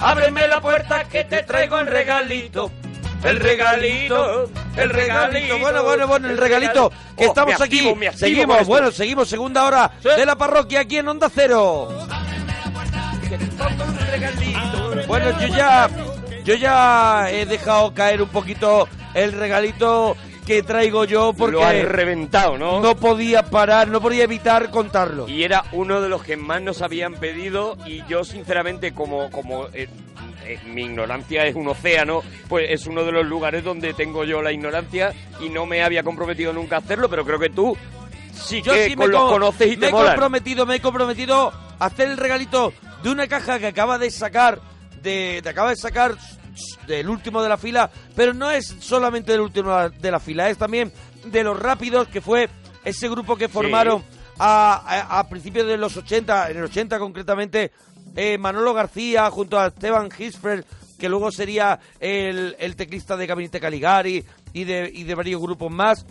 Ábreme la puerta que te traigo el regalito. El regalito, el regalito. Bueno, bueno, bueno, el regalito. Que Oh, estamos me aquí. seguimos, bueno, seguimos segunda hora de la parroquia aquí en Onda Cero. Bueno, yo ya, yo ya he dejado caer un poquito el regalito que traigo yo porque Lo has reventado, ¿no? no podía parar, no podía evitar contarlo. Y era uno de los que más nos habían pedido y yo sinceramente como, como eh, eh, mi ignorancia es un océano, pues es uno de los lugares donde tengo yo la ignorancia y no me había comprometido nunca a hacerlo, pero creo que tú sí Yo que sí con me, los conoces y me te he molan. comprometido, me he comprometido a hacer el regalito de una caja que acaba de sacar, de, de acaba de sacar del último de la fila, pero no es solamente del último de la fila, es también de los rápidos, que fue ese grupo que formaron a, a- a principios de los 80, en el 80 concretamente, eh, Manolo García junto a Esteban Hisfred, que luego sería el, el teclista de Gabinete Caligari y de, y de varios grupos más.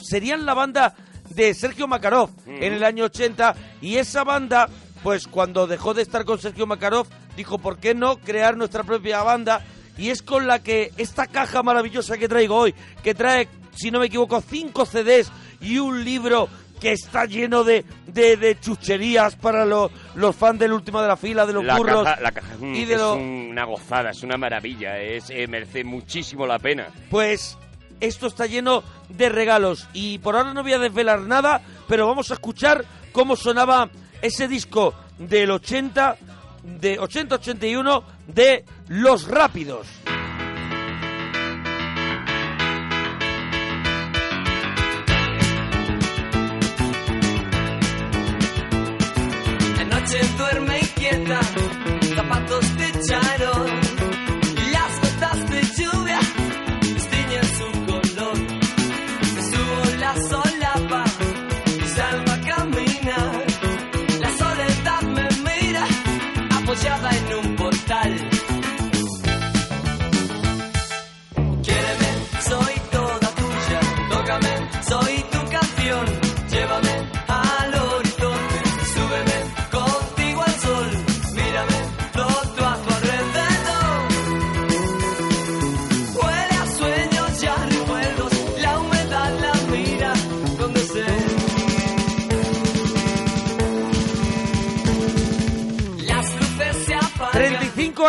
Serían la banda de Sergio Makarov en el año 80 y esa banda, pues cuando dejó de estar con Sergio Makarov, dijo, ¿por qué no crear nuestra propia banda? Y es con la que esta caja maravillosa que traigo hoy, que trae, si no me equivoco, cinco CDs y un libro que está lleno de, de, de chucherías para los, los fans del último de la fila, de los la burros. caja, la caja es, un- y de es lo- una gozada, es una maravilla, es eh, merece muchísimo la pena. Pues esto está lleno de regalos y por ahora no voy a desvelar nada, pero vamos a escuchar cómo sonaba ese disco del 80 de 80-81 de Los Rápidos.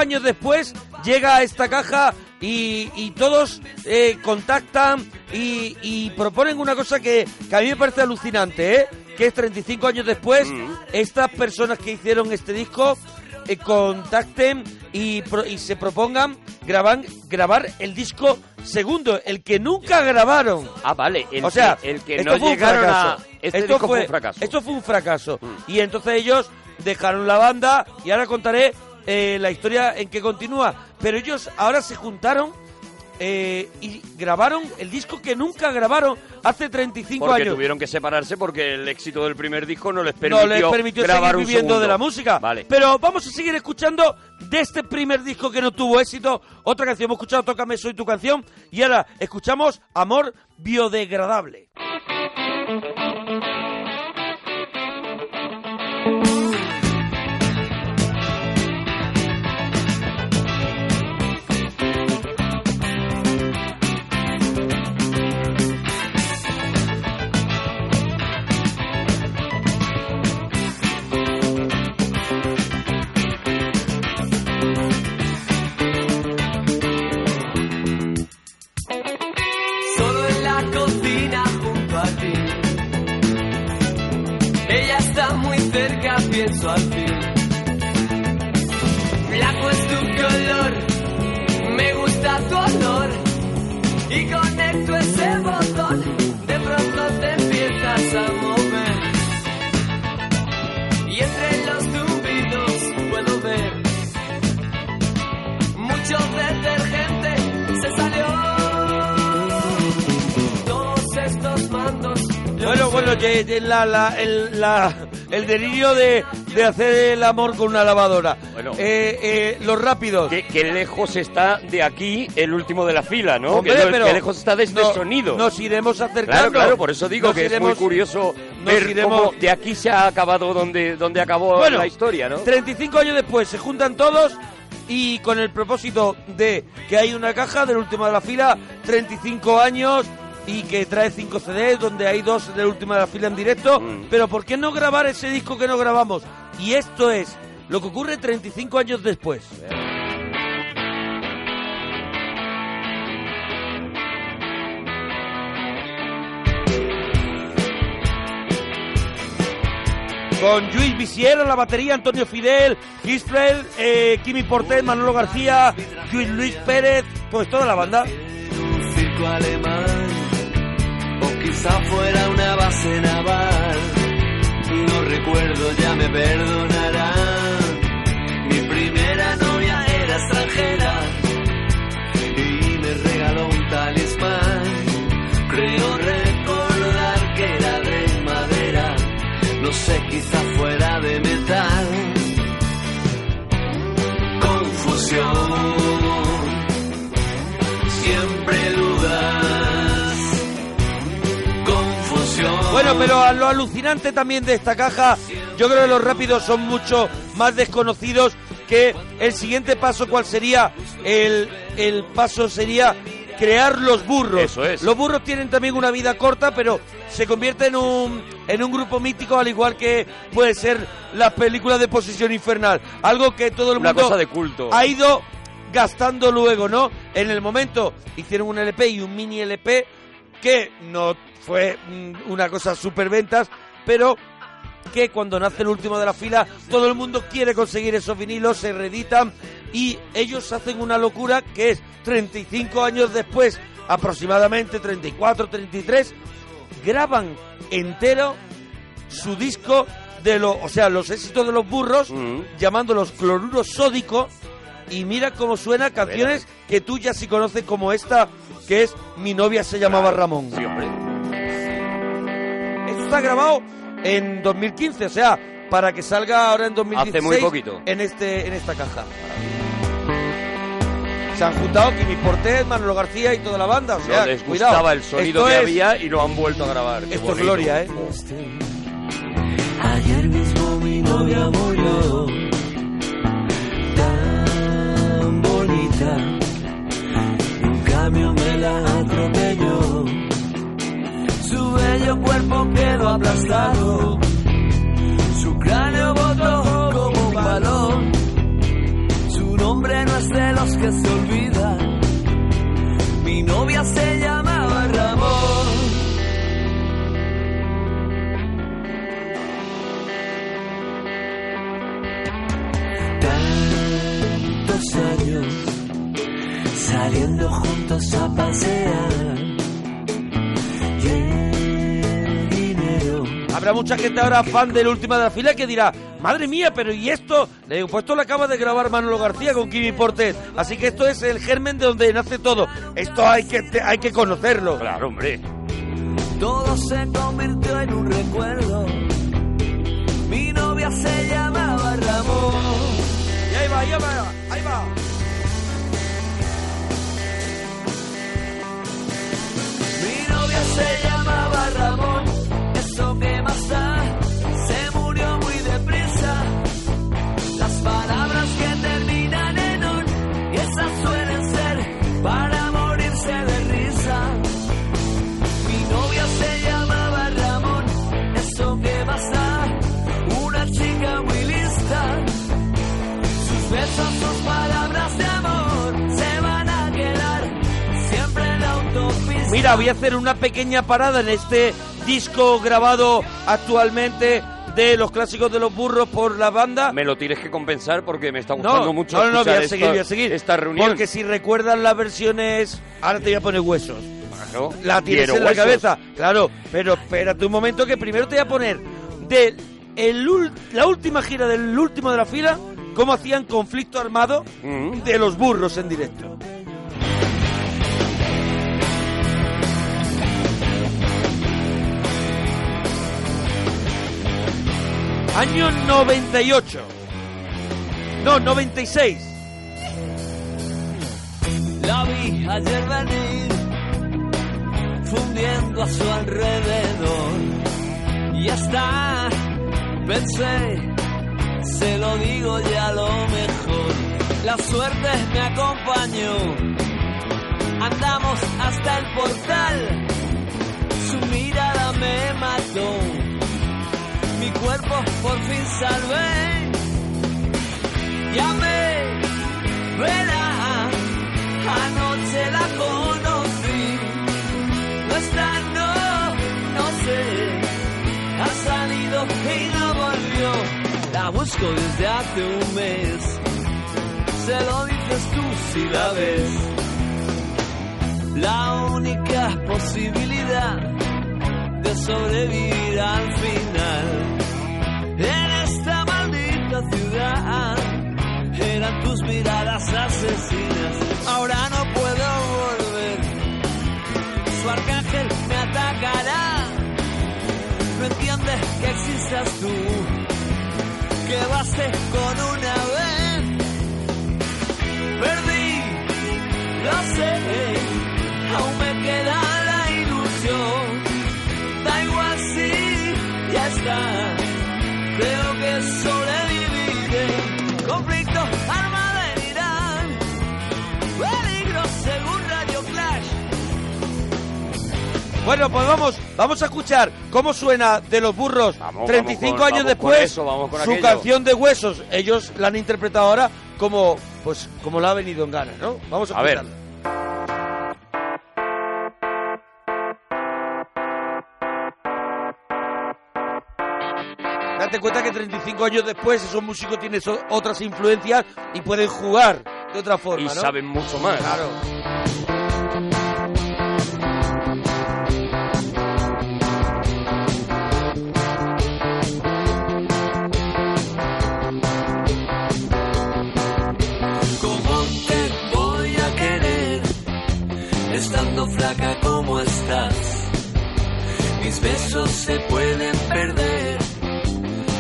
Años después llega a esta caja y, y todos eh, contactan y, y proponen una cosa que, que a mí me parece alucinante, ¿eh? que es 35 años después, estas personas que hicieron este disco eh, contacten y, pro- y se propongan graban, grabar el disco segundo, el que nunca grabaron. Ah, vale, el o sea, que, el que esto no fue un llegaron a... Este esto disco fue, fue un fracaso. Mm. Esto fue un fracaso. Y entonces ellos dejaron la banda y ahora contaré eh, la historia en que continúa. Pero ellos ahora se juntaron eh, y grabaron el disco que nunca grabaron hace 35 Porque años. tuvieron que separarse porque el éxito del primer disco no les permitió, no les permitió grabar seguir viviendo de la música. Vale. Pero vamos a seguir escuchando de este primer disco que no tuvo éxito. Otra canción, hemos escuchado Tócame, soy tu canción. Y ahora escuchamos Amor Biodegradable. Botón, de pronto te empiezas a mover. Y entre los zumbidos puedo ver mucho detergente se salió. Todos estos mandos. Bueno, bueno, que la, la- el, la- el delirio de, de hacer el amor con una lavadora. Bueno. Eh, eh, los rápidos. Qué, qué lejos está de aquí el último de la fila, ¿no? Hombre, que, pero lejos está de este no- sonido. Nos iremos acercando. Claro, claro, por eso digo Nos que es muy curioso ver iremos- cómo de aquí se ha acabado donde, donde acabó Bueno, la historia, ¿no? 35 años después se juntan todos y con el propósito de que hay una caja del último de la fila, 35 años y que trae 5 CDs donde hay dos del último de la fila en directo. Mm. Pero ¿por qué no grabar ese disco que no grabamos? Y esto es lo que ocurre 35 años después. Con Luis Visier en la batería, Antonio Fidel, Gisfrel, eh, Kimi Portet, Manolo García, Luis Luis Pérez, pues toda la banda. un circo alemán o quizá fuera una base naval. No recuerdo, ya me perdonarán. Mi primera novia era extranjera y me regaló un talismán. Creo recordar que era de madera, no sé, quizá Bueno, pero a lo alucinante también de esta caja, yo creo que los rápidos son mucho más desconocidos que el siguiente paso, ¿cuál sería? El, el paso sería crear los burros. Eso es. Los burros tienen también una vida corta, pero se convierte en un, en un grupo mítico, al igual que puede ser las películas de Posesión Infernal. Algo que todo el Una mundo cosa de culto. ha ido gastando luego, ¿no? En el momento hicieron un LP y un mini LP que no fue mm, una cosa super ventas, pero que cuando nace el último de la fila, todo el mundo quiere conseguir esos vinilos, se reeditan y ellos hacen una locura que es 35 años después, aproximadamente 34, 33, graban entero su disco de los, o sea, los éxitos de los burros, Mm. llamándolos cloruro sódico y mira cómo suena canciones que tú ya sí conoces como esta, que es Mi novia se llamaba Ramón. Sí, hombre. Esto está grabado en 2015, o sea, para que salga ahora en 2016 Hace muy poquito. en este en esta caja. Se han juntado Kimi Portet, Manolo García y toda la banda, o sea, No les cuidado. gustaba el sonido Esto que es- había y lo han vuelto a grabar. Qué Esto es gloria, ¿eh? Ayer mismo mi novia murió, tan bonita. Camión me la atropelló, su bello cuerpo quedó aplastado, su cráneo botó como un balón. Su nombre no es de los que se olvidan, mi novia se llamaba Ramón. tantos años saliendo juntos a pasear y el dinero Habrá mucha gente ahora fan del última de la fila que dirá, madre mía, pero ¿y esto? Le digo, pues esto lo acaba de grabar Manolo García con Kimi Portet. Así que esto es el germen de donde nace todo. Esto hay que, te- hay que conocerlo. Claro, hombre. todo se convirtió en un recuerdo mi novia se llamaba Ramón Y ahí va, ahí va, ahí va. Se llamaba Ramón, Mira, voy a hacer una pequeña parada en este disco grabado actualmente de los clásicos de los burros por la banda. Me lo tienes que compensar porque me está gustando No, mucho no, no, no, voy a seguir, esta- voy a seguir. esta reunión. Porque si recuerdas las versiones, ahora te voy a poner huesos. Claro, La tienes en la cabeza, claro, pero espérate un momento que primero te voy a poner de el la última gira del último de la fila, cómo hacían conflicto armado Mm. de los burros en directo. Año 98. No, 96. La vi ayer venir, fundiendo a su alrededor. Ya está, pensé, se lo digo ya lo mejor. La suerte me acompañó. Andamos hasta el portal. Su mirada me mató. Cuerpo por fin salvé. Llamé, verá, anoche la conocí. No está, no, no sé. Ha salido y no volvió. La busco desde hace un mes. Se lo dices tú si la ves. La única posibilidad de sobrevivir al final. Eran tus miradas asesinas. Ahora no puedo volver. Su arcángel me atacará. No entiendes que existas tú. Que baste con una vez. Perdí, lo sé. Aún me queda la ilusión. Da igual si ya está. Creo que sobreviviré. Bueno, pues vamos, vamos a escuchar cómo suena de los burros Vamos, 35 vamos con- años después eso, su aquello. canción de huesos. Ellos la han interpretado ahora como pues como la ha venido en gana, ¿no? Vamos a, A ver. Date cuenta que 35 años después esos músicos tienen otras influencias y pueden jugar de otra forma, Y ¿no? saben mucho más. Claro. Mis besos se pueden perder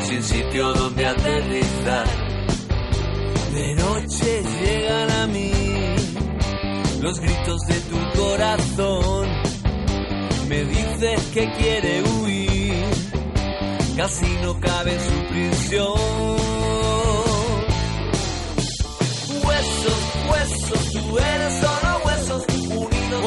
sin sitio donde aterrizar. De noche llegan a mí los gritos de tu corazón. Me dice que quiere huir, casi no cabe en su prisión. Huesos, huesos, tú eres solo.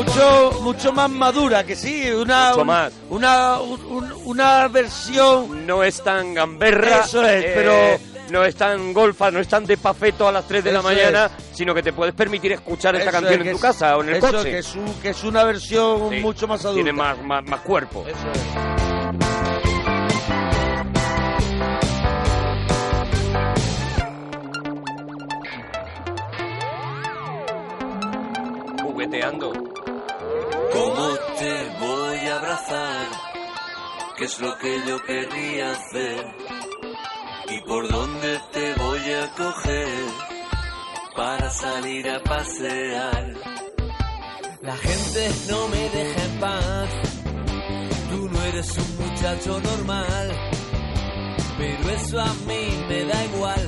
Mucho, mucho más madura que sí, una, Mucho un- más. una, un- un- una versión No es tan gamberra. Eso es, eh, pero- No es tan golfa, no es tan de pafeto a las 3 de la mañana, sino que te puedes permitir escuchar esta canción es, en tu es- casa o en el eso, coche. Que es, un- que es una versión Sí, mucho más adulta. Tiene más, más, más cuerpo. Eso es. Jugueteando. Es lo que yo querría hacer? ¿Y por dónde te voy a coger para salir a pasear? La gente no me deja en paz. Tú no eres un muchacho normal. Pero eso a mí me da igual.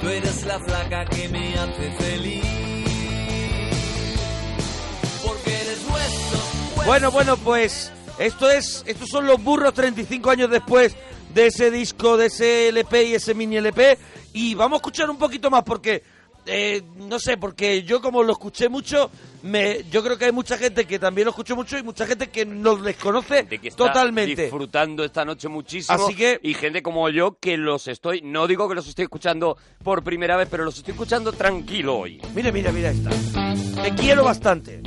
Tú eres la flaca que me hace feliz. Porque eres hueso. Bueno, bueno, pues esto es, estos son los burros 35 años después de ese disco, de ese LP y ese mini LP. Y vamos a escuchar un poquito más porque, eh, no sé, porque yo como lo escuché mucho, me, yo creo que hay mucha gente que también lo escuchó mucho y mucha gente que nos desconoce de que está totalmente. disfrutando esta noche muchísimo. Así que- Y gente como yo que los estoy, no digo que los estoy escuchando por primera vez, pero los estoy escuchando tranquilo hoy. Mira, mira, mira esta. Te quiero bastante.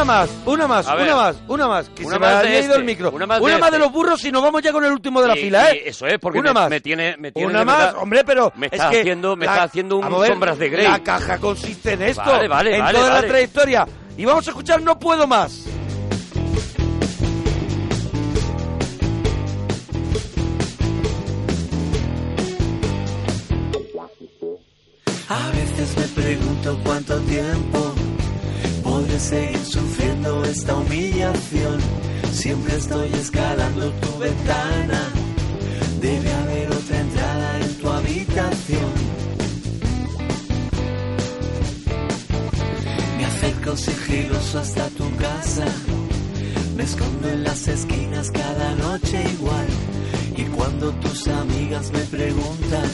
Una más, una más, una más, una más. Que Una se me más ha de ido este, el micro. una más de de este. los burros y nos vamos ya con el último de la Y- fila, ¿eh? eso es, porque una me- más. me tiene- me tiene una de más, verdad- hombre, pero me es está que haciendo- me la- está haciendo un ver, sombras de Grey. La caja consiste en esto, Vale, vale, en vale, toda vale. la trayectoria. Y vamos a escuchar No Puedo Más. A veces me pregunto cuánto tiempo seguir sufriendo esta humillación. Siempre estoy escalando tu ventana. Debe haber otra entrada en tu habitación. Me acerco sigiloso hasta tu casa. Me escondo en las esquinas cada noche igual. Y cuando tus amigas me preguntan,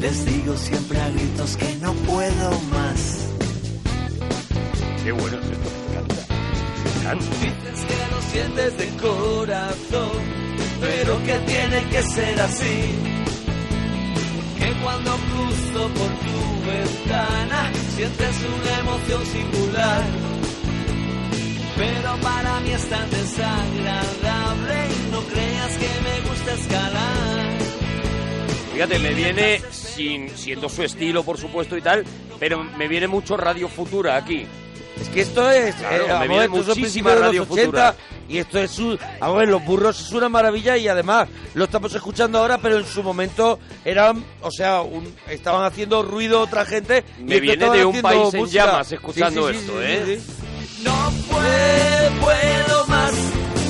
les digo siempre a gritos que no puedo más. Qué bueno es esto, me encanta. Me encanta. Dices que lo sientes de corazón, pero que tiene que ser así. Que cuando cruzo por tu ventana, sientes una emoción singular. Pero para mí es tan desagradable y no creas que me gusta escalar. Fíjate, me viene, sin siendo su estilo, por supuesto, y tal, pero me viene mucho Radio Futura aquí. Es que esto es, Claro, eh, me viene esto muchísima de Radio los 80 Futura. y esto es su, vamos a ver, los burros es una maravilla y además lo estamos escuchando ahora, pero en su momento eran, o sea, un- estaban haciendo ruido otra gente. Me viene de un país en música. llamas escuchando Sí, sí, sí, esto, sí, ¿eh? sí, sí. No puedo, puedo más.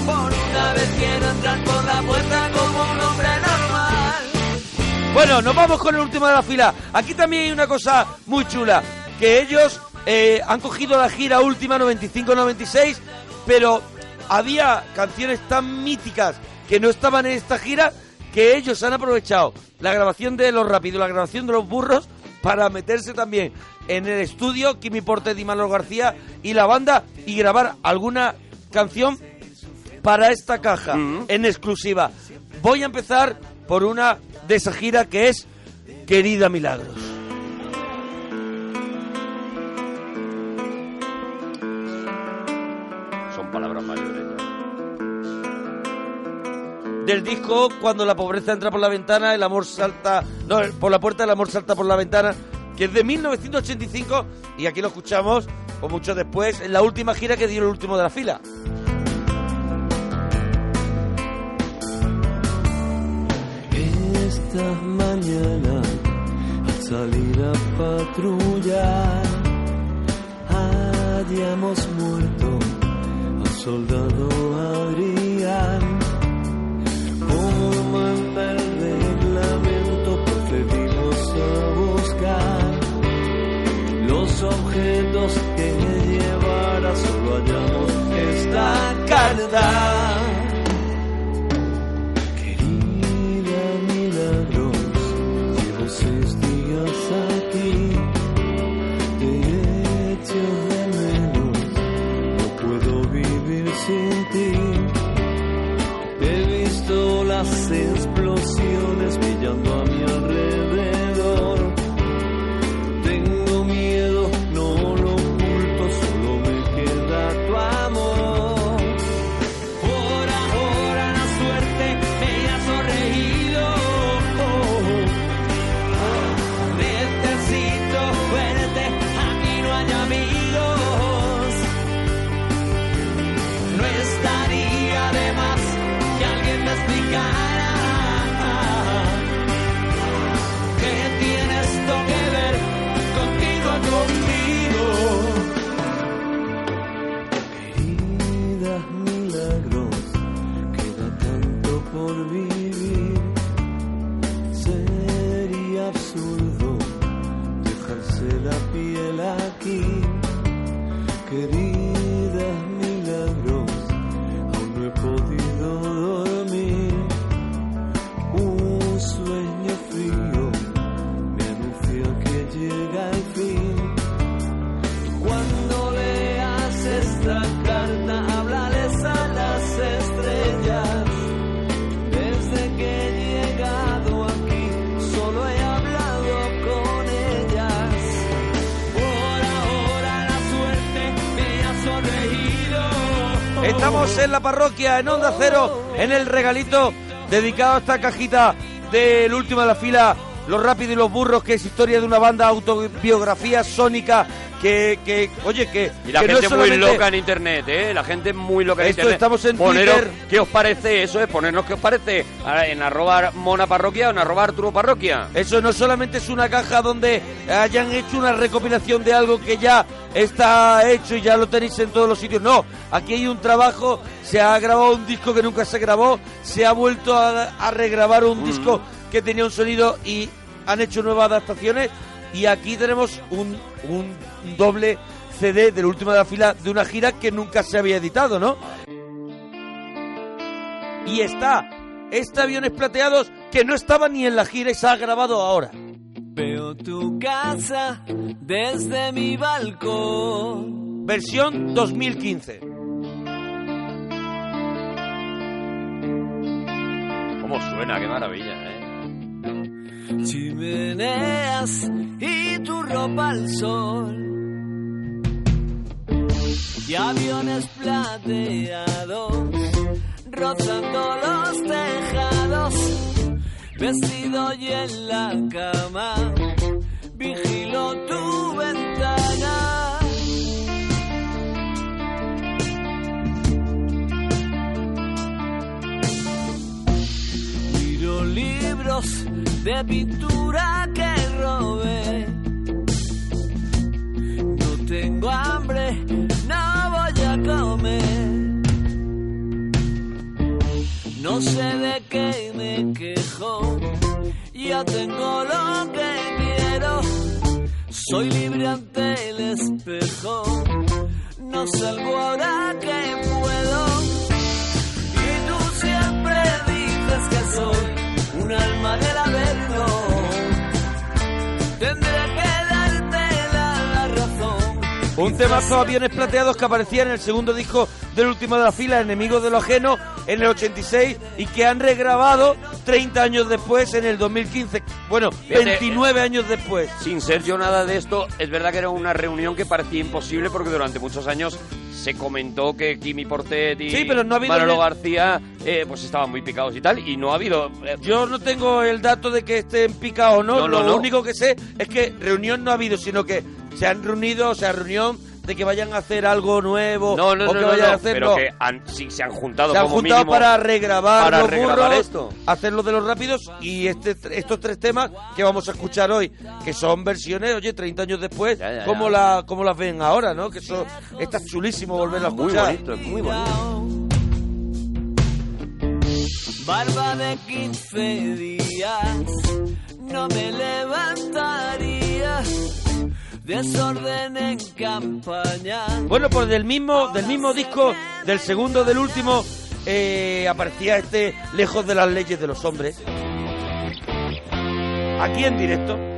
Por una vez quiero entrar por la puerta como un hombre normal. Bueno, nos vamos con el último de la fila. Aquí también hay una cosa muy chula, que ellos eh, han cogido la gira última 95-96, pero había canciones tan míticas que no estaban en esta gira que ellos han aprovechado la grabación de Los Rápidos, la grabación de Los Burros, para meterse también en el estudio, Kimi Porte y Manolo García y la banda, y grabar alguna canción para esta caja Mm. en exclusiva. Voy a empezar por una de esa gira que es Querida Milagros. Del disco Cuando la pobreza entra por la ventana, el amor salta, no, por la puerta el amor salta por la ventana, que es de 1985 y aquí lo escuchamos o mucho después en la última gira que dio el último de la fila. Esta mañana al salir a patrullar hayamos muerto al soldado Adrián. Estamos en la parroquia, en Onda Cero, en el regalito dedicado a esta cajita del último de la fila, Los Rápidos y los Burros, que es historia de una banda autobiografía sónica que, que oye, que, Y la que no gente es muy solamente- loca en internet, ¿eh? La gente muy loca en Esto internet. estamos en Poneros Twitter. qué os parece, eso es, ponernos qué os parece en arroba mona parroquia o en arroba arturo parroquia. Eso no solamente es una caja donde hayan hecho una recopilación de algo que ya está hecho y ya lo tenéis en todos los sitios. No, aquí hay un trabajo, se ha grabado un disco que nunca se grabó, se ha vuelto a, a regrabar un disco que tenía un sonido y han hecho nuevas adaptaciones. Y aquí tenemos un, un doble CD del último de la fila de una gira que nunca se había editado, ¿no? Y está este aviones plateados que no estaba ni en la gira y se ha grabado ahora. Veo tu casa desde mi balcón. Versión 2015. ¿Cómo suena? Qué maravilla, ¿eh? Chimeneas y tu ropa al sol. Y aviones plateados rozando los tejados. Vestido y en la cama vigilo tu ventana. Libros de pintura que robé. No tengo hambre, no voy a comer. No sé de qué me quejo, ya tengo lo que quiero. Soy libre ante el espejo, no salgo ahora que puedo. Y tú siempre dices que soy un alma del averno. Tendré que darte la razón. Un temazo aviones plateados que aparecía en el segundo disco del último de la fila, Enemigos de lo Ajeno, en el 86 y que han regrabado 30 años después, en el 2015. Bueno, Fíjate, 29 años después. Sin ser yo nada de esto, es verdad que era una reunión que parecía imposible porque durante muchos años se comentó que Kimi Portet y Sí, pero no ha habido Manolo García eh, pues estaban muy picados y tal, y no ha habido... eh, Yo no tengo el dato de que estén picados o no, No, no, lo no. único que sé es que reunión no ha habido, sino que se han reunido, o sea, reunión de que vayan a hacer algo nuevo no, no, o no, que no, vayan no, a hacer pero no. que han- sí se han juntado se han como juntado mínimo para regrabar para los regrabar burros, esto. hacer los de los rápidos y este estos tres temas que vamos a escuchar hoy, que son versiones, oye, 30 años después, Ya, ya, como ya. la como las ven ahora, ¿no? Que eso está chulísimo volverlo a Muy escuchar. bonito, es muy bonito. Barba de 15 días, no me levantaría. Desorden en campaña. Bueno, pues del mismo, del mismo disco, del segundo, del último, eh, aparecía este Lejos de las leyes de los hombres. Aquí en directo.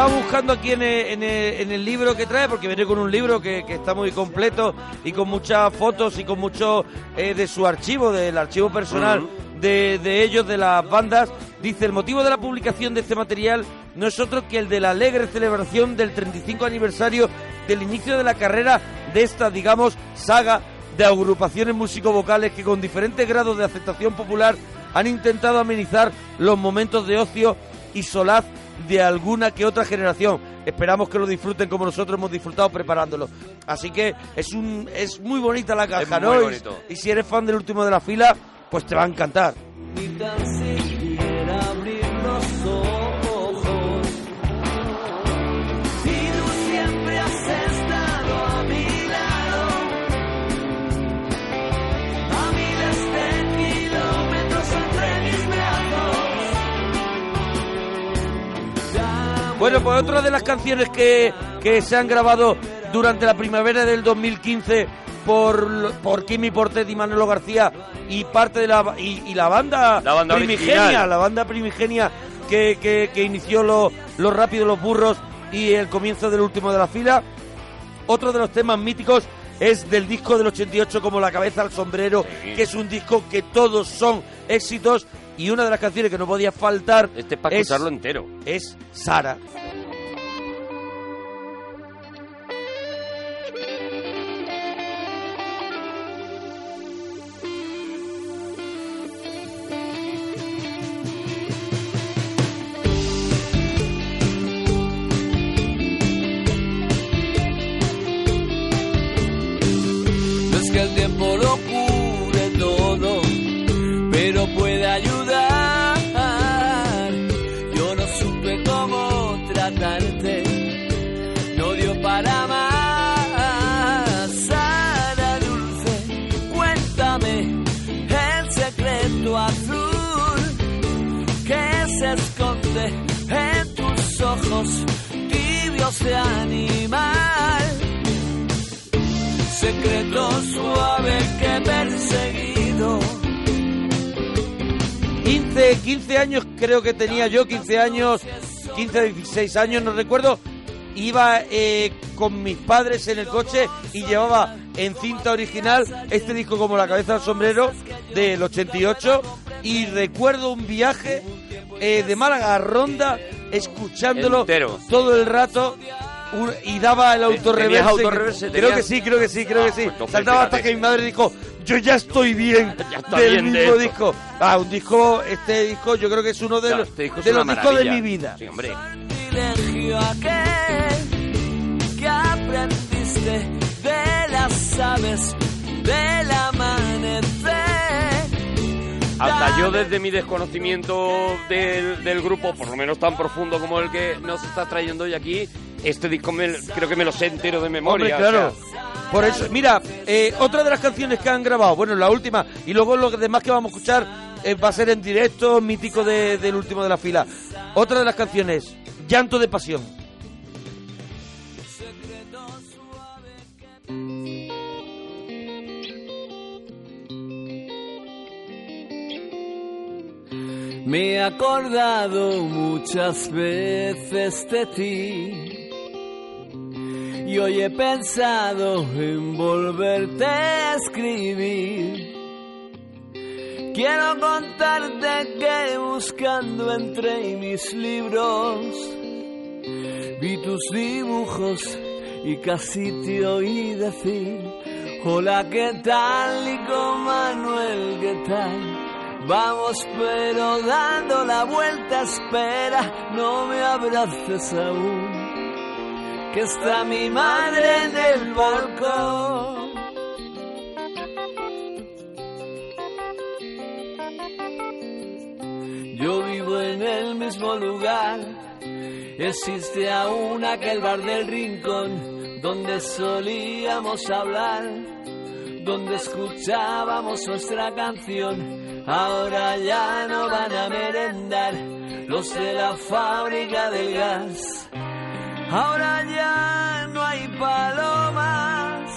Estaba buscando aquí en el, en el- en el libro que trae, porque viene con un libro que, que está muy completo y con muchas fotos y con mucho eh, de su archivo, del archivo personal de, de ellos, de las bandas. Dice, el motivo de la publicación de este material no es otro que el de la alegre celebración del 35 aniversario del inicio de la carrera de esta, digamos, saga de agrupaciones músico-vocales que con diferentes grados de aceptación popular han intentado amenizar los momentos de ocio y solaz de alguna que otra generación. Esperamos que lo disfruten como nosotros hemos disfrutado preparándolo. Así que es un es muy bonita la caja, Es ¿no? muy Y- si eres fan del último de la fila, pues te va a encantar. ni tan siquiera abrir los ojos. Bueno, pues otra de las canciones que, que se han grabado durante la primavera del 2015 por, por Kimi Portet y Manolo García y parte de la y, y la banda, La banda primigenia, original. la banda primigenia que, que, que inició los los rápidos los burros y el comienzo del último de la fila. Otro de los temas míticos es del disco del 88 como La cabeza al sombrero, Sí. que es un disco que todos son éxitos y una de las canciones que no podía faltar Este es para escucharlo entero. es Sara. Animal secreto suave que perseguido. 15, 15 años creo que tenía yo, 15 años, 15, 16 años, no recuerdo. Iba eh, con mis padres en el coche y llevaba en cinta original este disco como La cabeza al sombrero del 88 y recuerdo un viaje eh, de Málaga a Ronda escuchándolo Entero. todo el rato un- y daba el autorreverse. Creo que sí, creo que sí, creo Ah, que sí. pues Saltaba hasta que mi madre dijo, yo ya estoy bien Ya está del bien mismo disco. Ah, un disco, este disco yo creo que es uno de Claro, los, este disco de los discos de mi vida. Sí, hombre. que aprendiste de las aves del amanecer. Hasta yo desde mi desconocimiento del, del grupo, por lo menos tan profundo como el que nos está trayendo hoy aquí, este disco me- creo que me lo sé entero de memoria. Hombre, claro. o sea, Por eso, mira, eh, otra de las canciones que han grabado, bueno, la última, y luego lo demás que vamos a escuchar eh, va a ser en directo, mítico de- del último de la fila. Otra de las canciones, Llanto de Pasión. Me he acordado muchas veces de ti y hoy he pensado en volverte a escribir. Quiero contarte que buscando entre mis libros vi tus dibujos y casi te oí decir Hola, ¿qué tal? Nico Manuel, ¿qué tal? Vamos pero dando la vuelta, espera, no me abraces aún, que está mi madre en el balcón. Yo vivo en el mismo lugar, existe aún aquel bar del rincón donde solíamos hablar donde escuchábamos nuestra canción. Ahora ya no van a merendar los de la fábrica del gas. Ahora ya no hay palomas,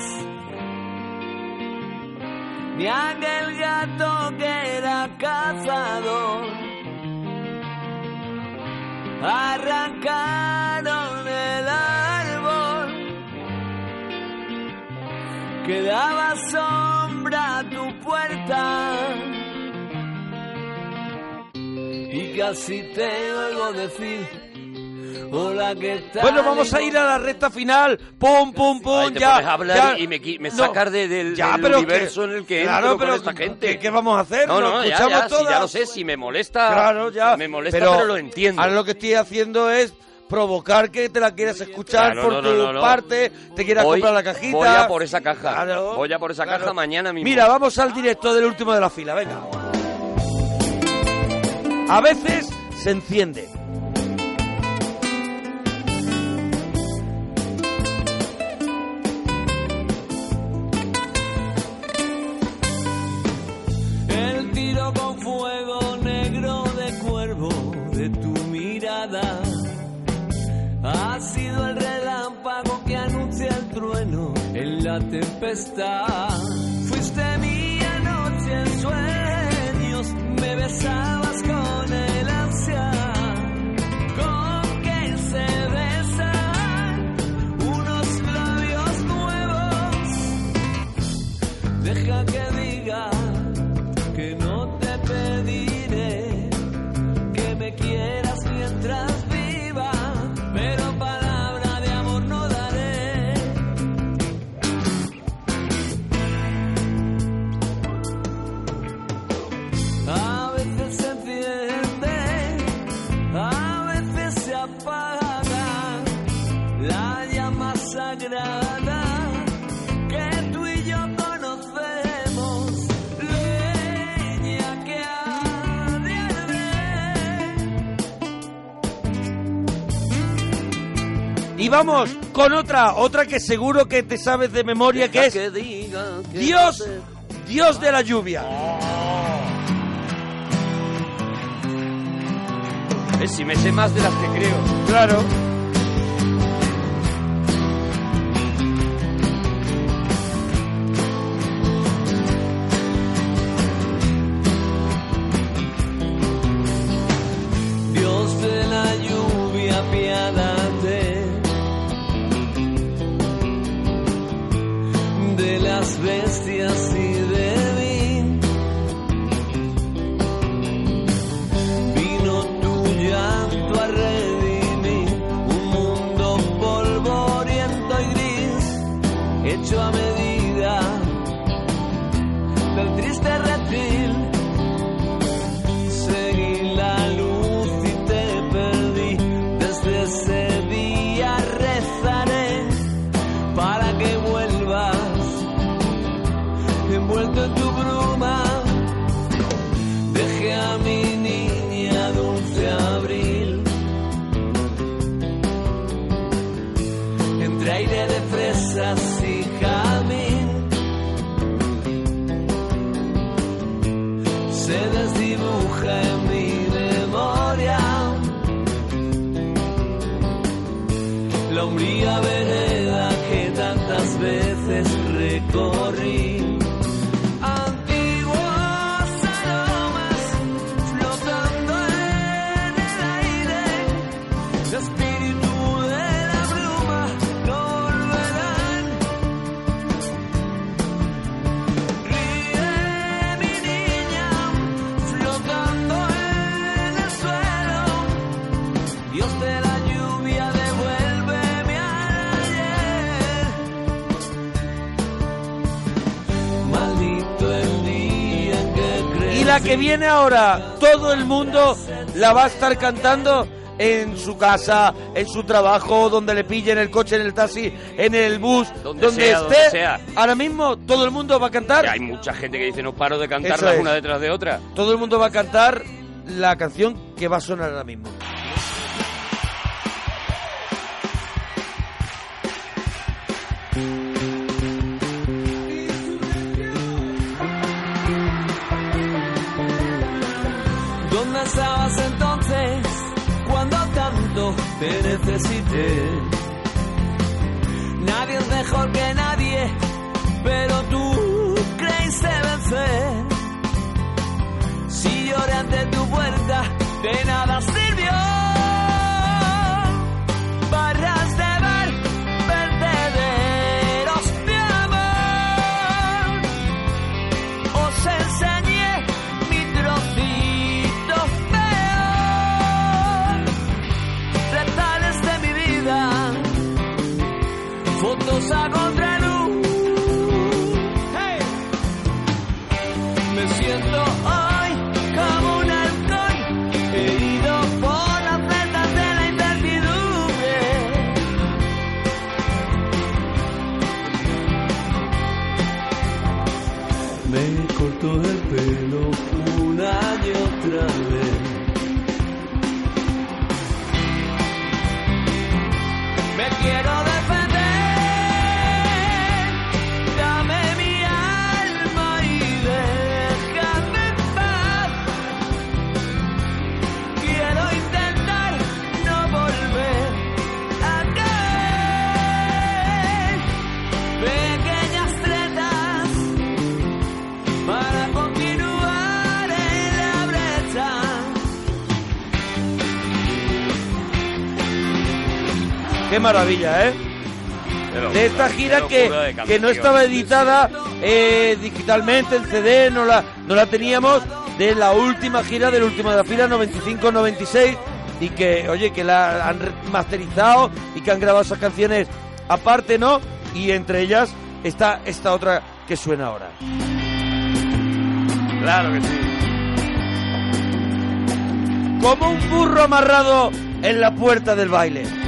ni aquel gato que era cazador. Arrancaron el árbol que daba sombra a tu puerta. Casi te oigo decir, hola, ¿qué tal? Bueno, vamos a ir a la recta final. Pum, pum, pum, Ahí te ya. pones a hablar ya. y me me No, sacas de- del- del pero universo en el que claro, entro con pero esta gente. ¿qué, qué vamos a hacer? No, no, ya, escuchamos ya, si todas. ya lo sé, si me molesta, Claro, ya. me molesta, pero, lo entiendo. Ahora lo que estoy haciendo es provocar que te la quieras escuchar Claro, por no, tu no, no, no. parte, te quieras Voy- comprar la cajita. Voy a por esa caja. Claro, voy a por esa claro. caja mañana mismo. Mira, vamos al directo del último de la fila, venga a veces se enciende. El tiro con fuego negro de cuervo de tu mirada ha sido el relámpago que anuncia el trueno en la tempestad. Fuiste mi noche en sueños, me besaba. deja Y vamos con otra, otra que seguro que te sabes de memoria, que es Dios, Dios de la lluvia. Si me sé más de las que creo. Claro. yeah. que viene ahora, todo el mundo la va a estar cantando en su casa, en su trabajo, donde le pille, en el coche, en el taxi, en el bus, donde, esté. Ahora mismo todo el mundo va a cantar. hay mucha gente que dice no paro de cantarlas una detrás de otra. Todo el mundo va a cantar la canción que va a sonar ahora mismo. Qué maravilla, ¿eh? De esta gira que, que no estaba editada eh, digitalmente en CD, no la, no la teníamos, de la última gira del último de la fila, 95-96, y que, oye, que la han masterizado y que han grabado esas canciones aparte, ¿no? Y entre ellas está esta otra que suena ahora. Claro que sí. Como un burro amarrado en la puerta del baile.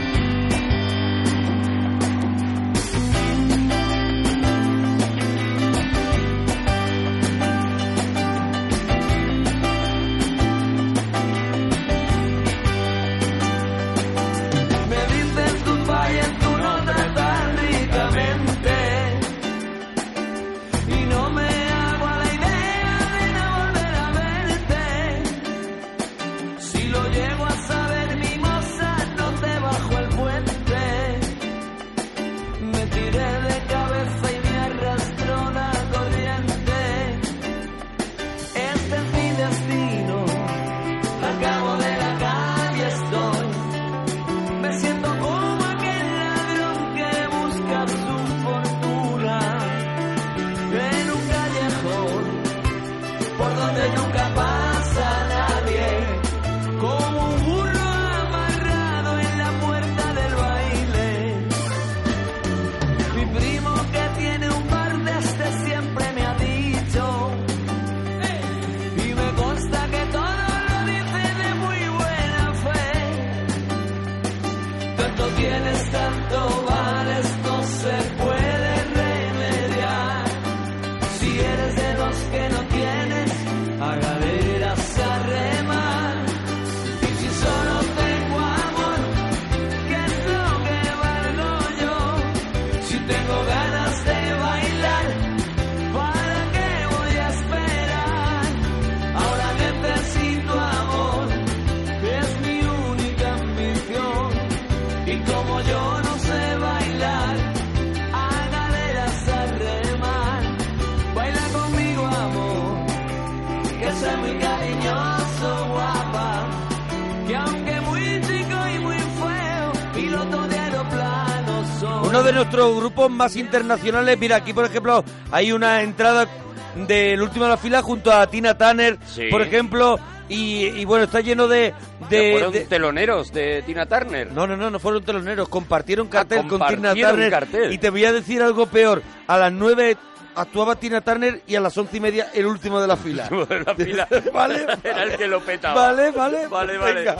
Más internacionales, mira, aquí por ejemplo hay una entrada del último de la fila junto a Tina Turner, Sí. por ejemplo, y, y bueno, está lleno de... de- fueron de- teloneros de Tina Turner. No, no, no, no fueron teloneros, compartieron cartel con Tina Ah, Turner. cartel. Y te voy a decir algo peor, a las 9 actuaba Tina Turner y a las once y media el último de la fila. La fila Vale, era el que lo petaba. Vale, vale, Vale, vale. venga.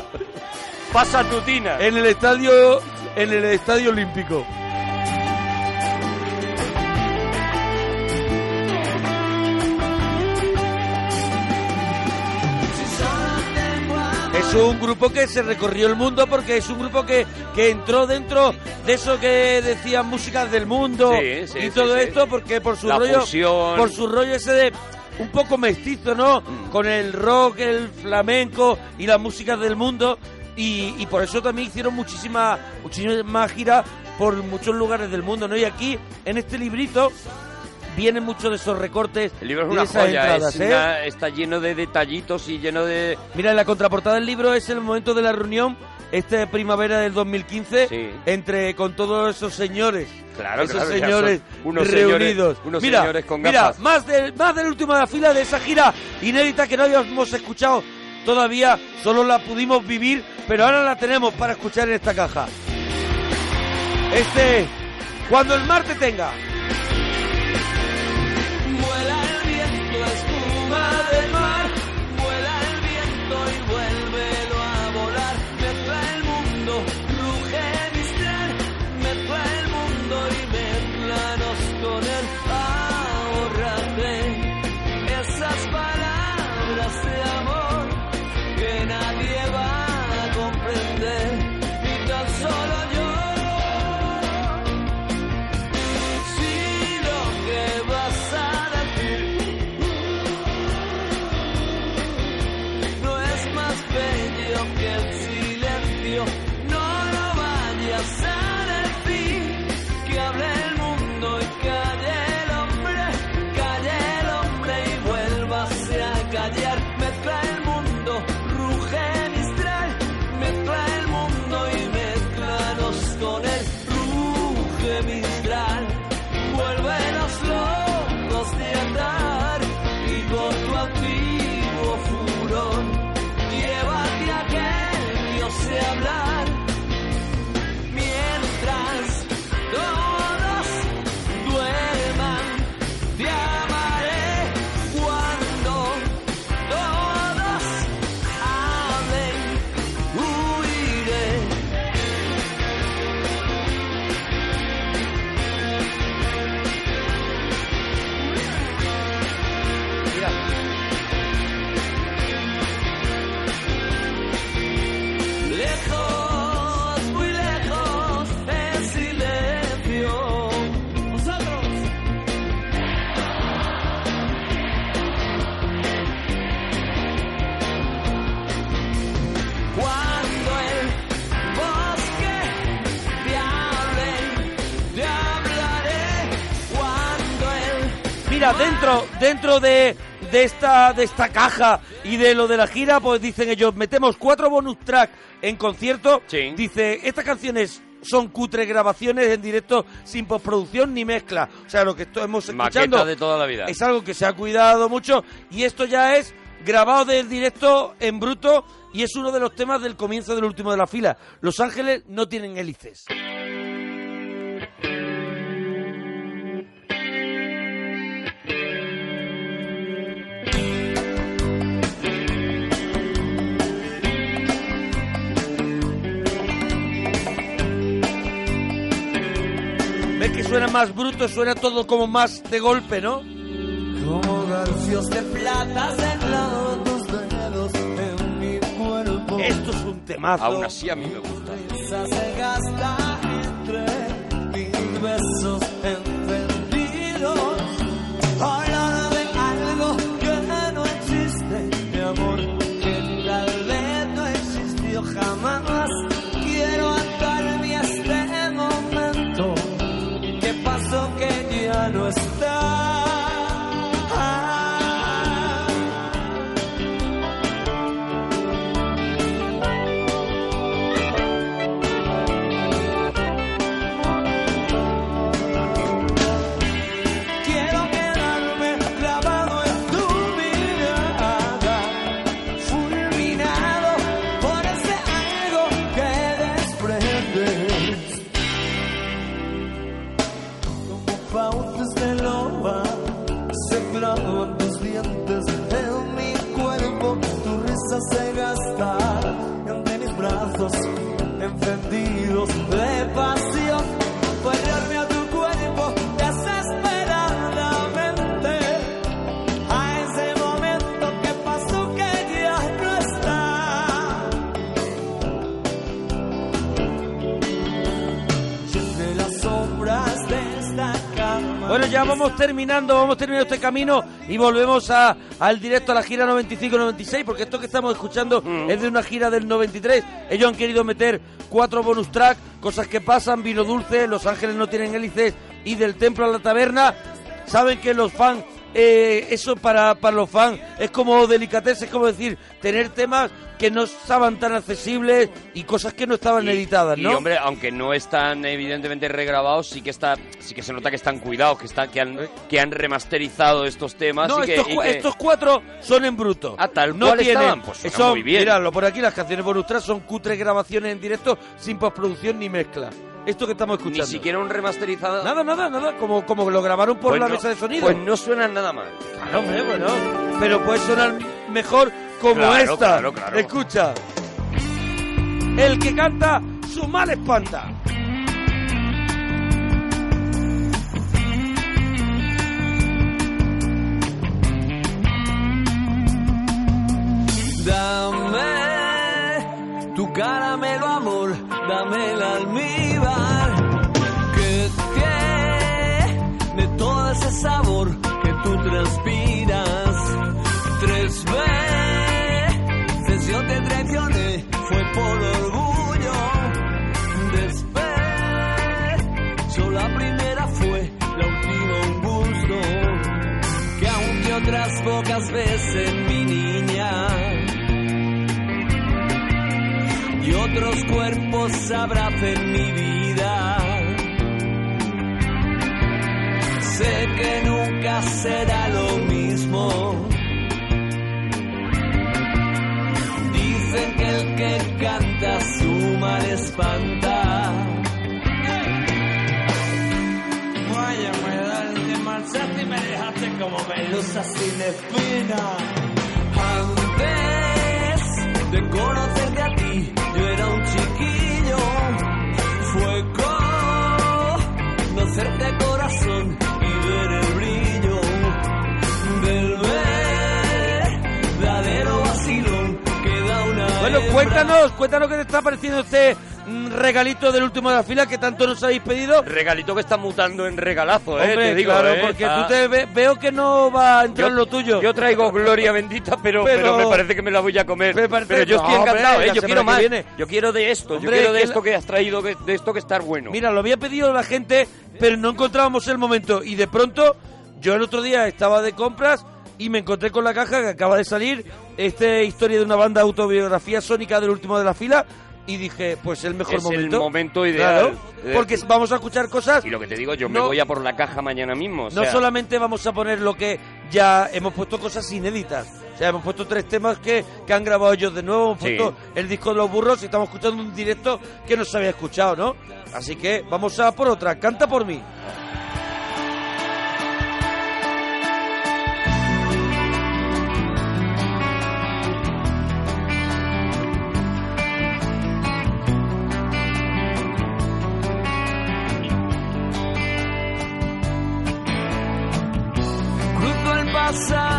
Pasa tu Tina. En el estadio, en el estadio olímpico. Un grupo que se recorrió el mundo porque es un grupo que, que entró dentro de eso que decían músicas del mundo Sí, sí, y todo sí. esto porque por su La rollo fusión. por su rollo ese de un poco mestizo, ¿no? Mm. Con el rock, el flamenco y las músicas del mundo y, y por eso también hicieron muchísimas muchísimas giras por muchos lugares del mundo, ¿no? Y aquí en este librito vienen muchos de esos recortes El libro es una joya, entradas, es ¿eh? una- está lleno de detallitos y lleno de... Mira, en la contraportada del libro es el momento de la reunión, esta primavera del 2015, Sí. entre con todos esos señores. Claro, esos claro, señores reunidos. unos mira, señores con mira, gafas. más del, más del último de la fila de esa gira inédita que no habíamos escuchado todavía, solo la pudimos vivir, pero ahora la tenemos para escuchar en esta caja. Este, cuando el mar te tenga. Father. Mira, dentro, dentro de, de esta, de esta caja y de lo de la gira, pues dicen ellos, metemos cuatro bonus tracks en concierto. Sí. Dice, estas canciones son cutre grabaciones en directo sin postproducción ni mezcla. O sea, lo que estamos escuchando Maqueta de toda la vida. es algo que se ha cuidado mucho y esto ya es grabado del directo en bruto y es uno de los temas del comienzo del último de la fila. Los Ángeles no tienen hélices. Que suena más bruto? Suena todo como más de golpe, ¿no? Como garfios de plata clavan tus dedos en mi cuerpo. Esto es un temazo. Aún así a mí me gusta. Se gasta entre mis besos encendidos. Ya vamos terminando, vamos terminando este camino y volvemos a, al directo a la gira 95-96, porque esto que estamos escuchando es de una gira del 93. Ellos han querido meter cuatro bonus tracks, cosas que pasan, vino dulce, Los Ángeles no tienen hélices y del templo a la taberna. Saben que los fans, eh, eso para, para los fans es como delicatez, es como decir, tener temas que no estaban tan accesibles y cosas que no estaban editadas, Y ¿no? hombre, aunque no están evidentemente regrabados, sí que está, sí que se nota que están cuidados, que están, que han, que han remasterizado estos temas. No, y que, estos, y que- estos cuatro son en bruto. Ah, tal no cual tienen, estaban, pues suena son, muy bien. Miradlo por aquí, las canciones bonus son cutres grabaciones en directo sin postproducción ni mezcla. Esto que estamos ni escuchando. siquiera un remasterizado. Nada, nada, nada, como, como lo grabaron por Pues la no- mesa de sonido. Pues no suenan nada mal. Claro, hombre, bueno, pero puede sonar mejor como Claro, esta. claro, claro. Escucha. El que canta, su mal espanta. Dame tu caramelo amor, dame el almíbar ese sabor que tú transpiras. Tres veces yo te traicioné, fue por orgullo. Despecho, la primera fue, la última un gusto. Que aunque otras pocas veces mi niña y otros cuerpos abracen mi vida. Que nunca será lo mismo. Dicen que el que canta su mal espanta. Vaya, me da te marchaste y me dejaste como medusa sin espina. Antes de conocerte Bueno, cuéntanos, cuéntanos qué te está pareciendo este mm, regalito del último de la fila que tanto nos habéis pedido. Regalito que está mutando en regalazo, eh, Hombre, te digo, claro, eh, porque está- tú te ve- veo que no va a entrar Yo- lo tuyo. Yo traigo gloria bendita, pero, Pero- pero, me parece que me la voy a comer. Me parece- Pero yo estoy No, hombre, encantado, ¿eh? Yo quiero más. viene. Yo quiero de esto, Hombre, yo quiero de esto que has traído, de esto que está bueno. Mira, lo había pedido la gente, pero no encontrábamos el momento. Y de pronto, yo el otro día estaba de compras y me encontré con la caja que acaba de salir, esta historia de una banda autobiografía sónica del último de la fila. Y dije, pues el mejor Es el momento. momento ideal. Claro, Eh, porque vamos a escuchar cosas. Y lo que te digo, yo me No- voy a por la caja mañana mismo. o No sea, solamente vamos a poner lo que ya hemos puesto cosas inéditas. O sea, hemos puesto tres temas que, que han grabado ellos de nuevo. Hemos Sí. puesto el disco de los burros y estamos escuchando un directo que no se había escuchado, ¿no? Así que vamos a por otra. Canta por mí. Cruzo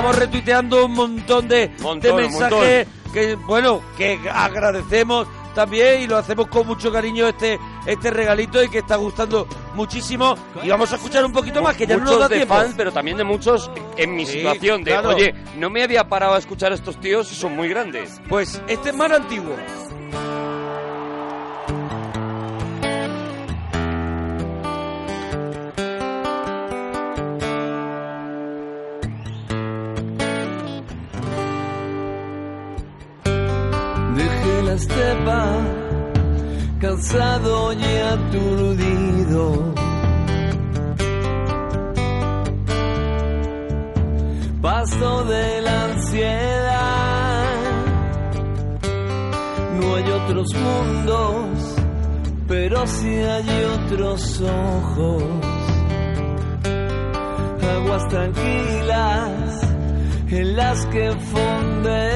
estamos retuiteando un montón de, Montón, de un mensajes que, bueno, que agradecemos también y lo hacemos con mucho cariño este este regalito y que está gustando muchísimo. Y vamos a escuchar un poquito más, que ya no muchos nos da de tiempo. fans, pero también de muchos en mi Sí, situación. De, claro. oye, no me había parado a escuchar a estos tíos y son muy grandes. Pues este es más antiguo. Cansado y aturdido. Paso de la ansiedad. No hay otros mundos, pero sí hay otros ojos. Aguas tranquilas en las que fondea.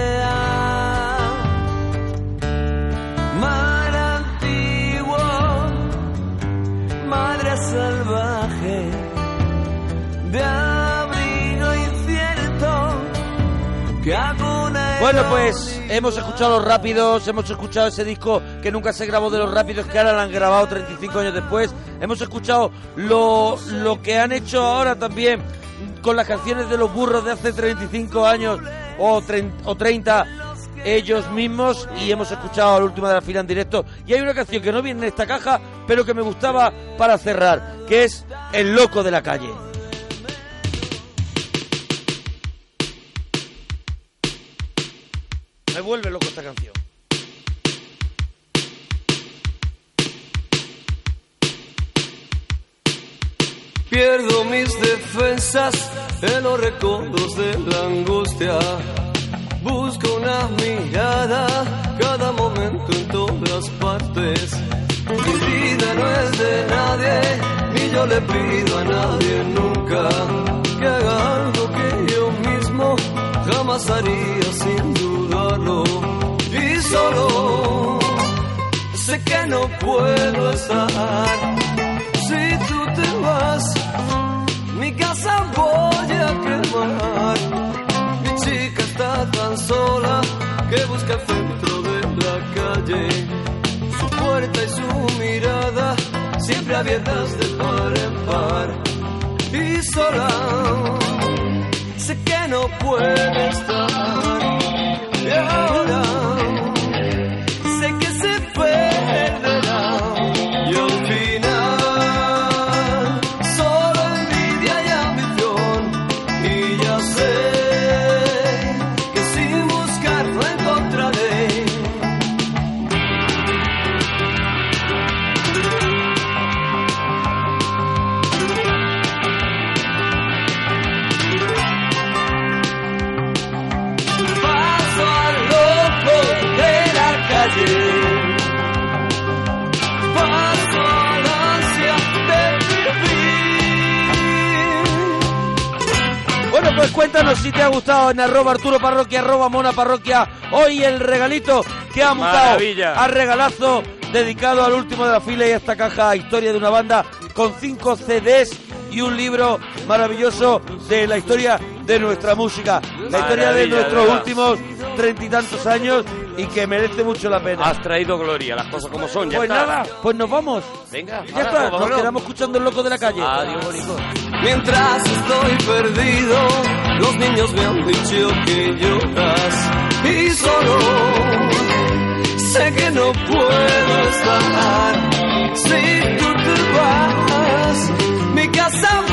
Bueno, pues hemos escuchado los rápidos, hemos escuchado ese disco que nunca se grabó de los rápidos, que ahora lo han grabado 35 años después. Hemos escuchado lo, lo que han hecho ahora también con las canciones de los burros de hace 35 años o, o 30 ellos mismos y hemos escuchado la última de la fila en directo. Y hay una canción que no viene en esta caja, pero que me gustaba para cerrar, que es El Loco de la Calle. Me vuelve loco esta canción. Pierdo mis defensas en los recodos de la angustia. Busco una mirada cada momento en todas partes. Mi vida no es de nadie, ni yo le pido a nadie nunca que haga algo que yo mismo jamás haría sin Y solo sé que no puedo estar si tú te vas. Mi casa voy a quemar. Mi chica está tan sola que busca el centro de la calle. Su puerta y su mirada siempre abiertas de par en par. Y sola sé que no puede estar. Y Cuéntanos si te ha gustado en arroba Arturo Parroquia, arroba Mona Parroquia. Hoy el regalito que ha montado Maravilla. a regalazo dedicado al último de la fila y a esta caja Historia de una banda con cinco CDs y un libro maravilloso de la historia de nuestra música. La historia de nuestros verdad. últimos treinta y tantos años y que merece mucho la pena. Has traído gloria, las cosas como son. Ya pues está. nada, pues nos vamos. Venga, ya está, nos, quedamos escuchando el loco de la calle. Adiós, bonito. Mientras estoy perdido, los niños me han dicho que lloras y solo sé que no puedo estar si tú te vas. Mi casa